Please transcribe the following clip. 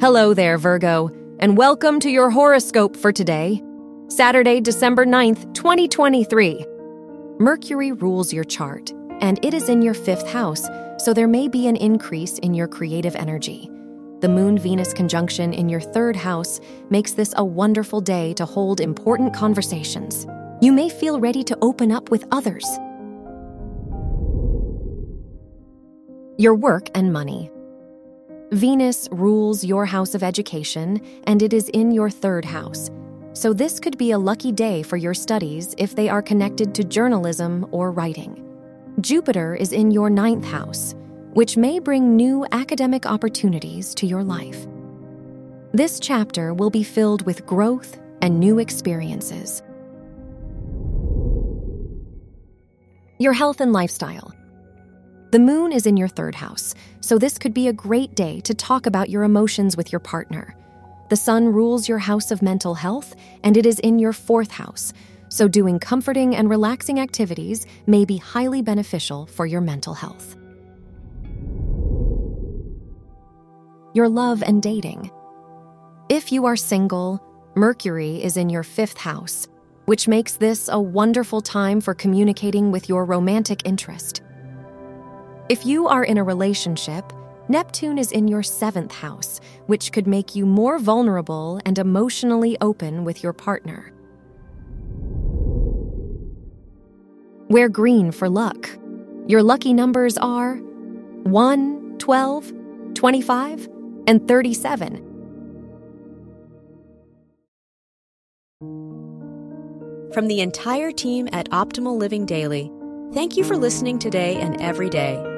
Hello there, Virgo, and welcome to your horoscope for today, Saturday, December 9th, 2023. Mercury rules your chart, and it is in your fifth house, so there may be an increase in your creative energy. The Moon Venus conjunction in your third house makes this a wonderful day to hold important conversations. You may feel ready to open up with others. Your work and money. Venus rules your house of education, and it is in your third house. So, this could be a lucky day for your studies if they are connected to journalism or writing. Jupiter is in your ninth house, which may bring new academic opportunities to your life. This chapter will be filled with growth and new experiences. Your health and lifestyle. The moon is in your third house, so this could be a great day to talk about your emotions with your partner. The sun rules your house of mental health, and it is in your fourth house, so doing comforting and relaxing activities may be highly beneficial for your mental health. Your love and dating. If you are single, Mercury is in your fifth house, which makes this a wonderful time for communicating with your romantic interest. If you are in a relationship, Neptune is in your seventh house, which could make you more vulnerable and emotionally open with your partner. Wear green for luck. Your lucky numbers are 1, 12, 25, and 37. From the entire team at Optimal Living Daily, thank you for listening today and every day